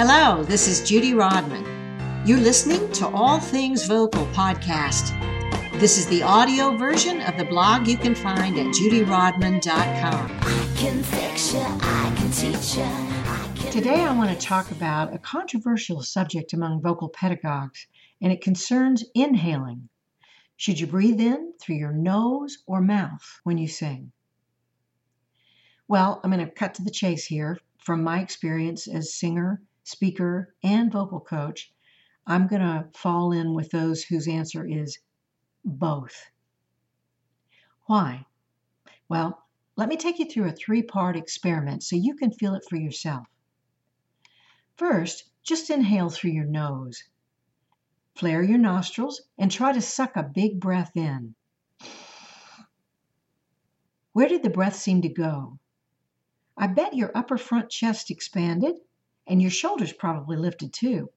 Hello, this is Judy Rodman. You're listening to All Things Vocal podcast. This is the audio version of the blog you can find at judyrodman.com. I can fix you, I can teach you. Today, I want to talk about a controversial subject among vocal pedagogues, and it concerns inhaling. Should you breathe in through your nose or mouth when you sing? Well, I'm going to cut to the chase here. From my experience as singer, speaker, and vocal coach, I'm going to fall in with those whose answer is both. Why? Well, let me take you through a three part experiment so you can feel it for yourself. First, just inhale through your nose. Flare your nostrils and try to suck a big breath in. Where did the breath seem to go? I bet your upper front chest expanded and your shoulders probably lifted too.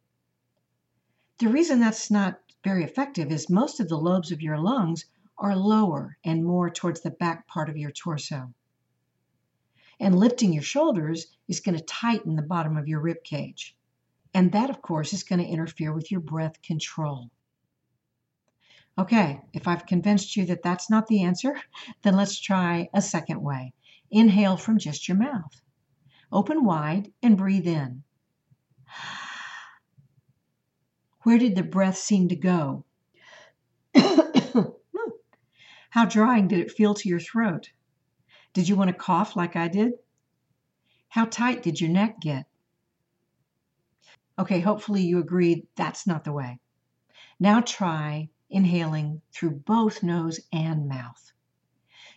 The reason that's not very effective is most of the lobes of your lungs are lower and more towards the back part of your torso. And lifting your shoulders is going to tighten the bottom of your rib cage. And that, of course, is going to interfere with your breath control. Okay, if I've convinced you that that's not the answer, then let's try a second way. Inhale from just your mouth. Open wide and breathe in. Where did the breath seem to go? How drying did it feel to your throat? Did you want to cough like I did? How tight did your neck get? Okay, hopefully you agree that's not the way. Now try inhaling through both nose and mouth.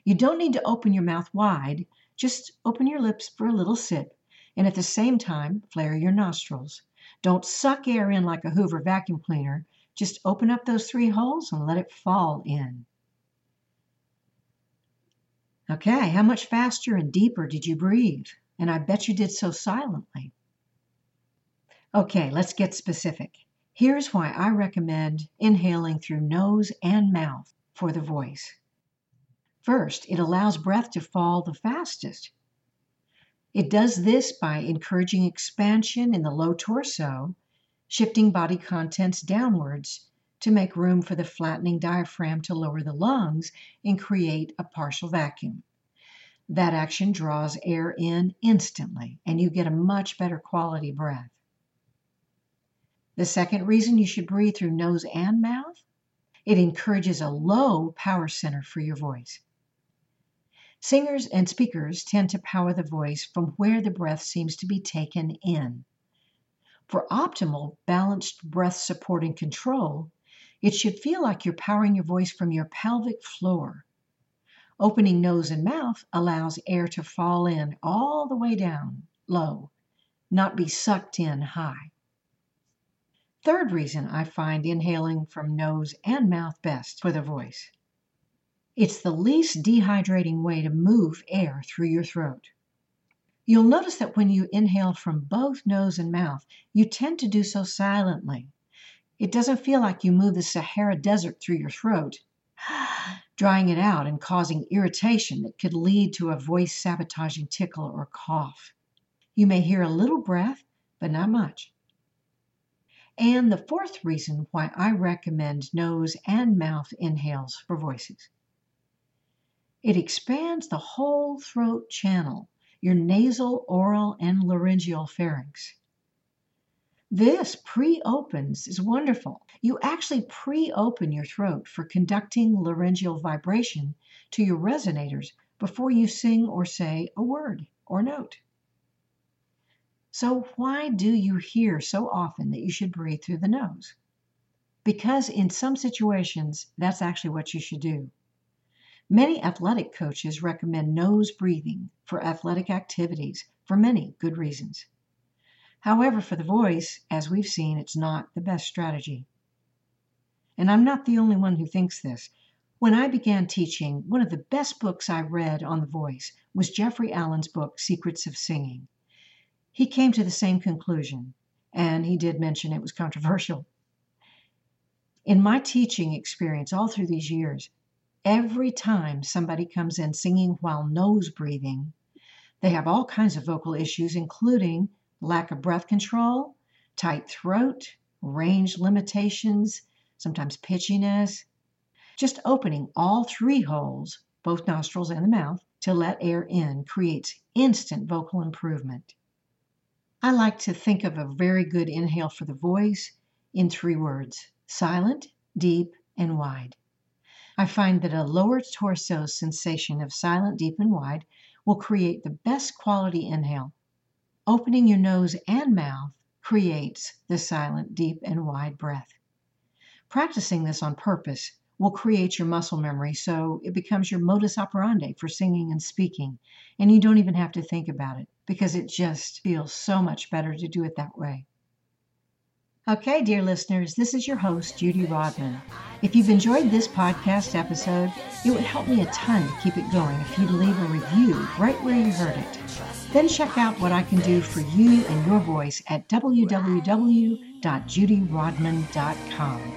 You don't need to open your mouth wide, just open your lips for a little sip, and at the same time, flare your nostrils. Don't suck air in like a Hoover vacuum cleaner. Just open up those three holes and let it fall in. Okay, how much faster and deeper did you breathe? And I bet you did so silently. Okay, let's get specific. Here's why I recommend inhaling through nose and mouth for the voice. First, it allows breath to fall the fastest. It does this by encouraging expansion in the low torso, shifting body contents downwards to make room for the flattening diaphragm to lower the lungs and create a partial vacuum. That action draws air in instantly, and you get a much better quality breath. The second reason you should breathe through nose and mouth it encourages a low power center for your voice. Singers and speakers tend to power the voice from where the breath seems to be taken in. For optimal, balanced breath support and control, it should feel like you're powering your voice from your pelvic floor. Opening nose and mouth allows air to fall in all the way down, low, not be sucked in high. Third reason I find inhaling from nose and mouth best for the voice. It's the least dehydrating way to move air through your throat. You'll notice that when you inhale from both nose and mouth, you tend to do so silently. It doesn't feel like you move the Sahara Desert through your throat, drying it out and causing irritation that could lead to a voice sabotaging tickle or cough. You may hear a little breath, but not much. And the fourth reason why I recommend nose and mouth inhales for voices. It expands the whole throat channel, your nasal, oral, and laryngeal pharynx. This pre opens is wonderful. You actually pre open your throat for conducting laryngeal vibration to your resonators before you sing or say a word or note. So, why do you hear so often that you should breathe through the nose? Because in some situations, that's actually what you should do. Many athletic coaches recommend nose breathing for athletic activities for many good reasons. However, for the voice, as we've seen, it's not the best strategy. And I'm not the only one who thinks this. When I began teaching, one of the best books I read on the voice was Jeffrey Allen's book, Secrets of Singing. He came to the same conclusion, and he did mention it was controversial. In my teaching experience all through these years, Every time somebody comes in singing while nose breathing, they have all kinds of vocal issues, including lack of breath control, tight throat, range limitations, sometimes pitchiness. Just opening all three holes, both nostrils and the mouth, to let air in creates instant vocal improvement. I like to think of a very good inhale for the voice in three words silent, deep, and wide. I find that a lower torso sensation of silent, deep, and wide will create the best quality inhale. Opening your nose and mouth creates the silent, deep, and wide breath. Practicing this on purpose will create your muscle memory so it becomes your modus operandi for singing and speaking, and you don't even have to think about it because it just feels so much better to do it that way. Okay, dear listeners, this is your host, Judy Rodman. If you've enjoyed this podcast episode, it would help me a ton to keep it going if you'd leave a review right where you heard it. Then check out what I can do for you and your voice at www.judyrodman.com.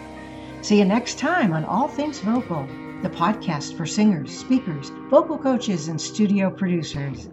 See you next time on All Things Vocal, the podcast for singers, speakers, vocal coaches, and studio producers.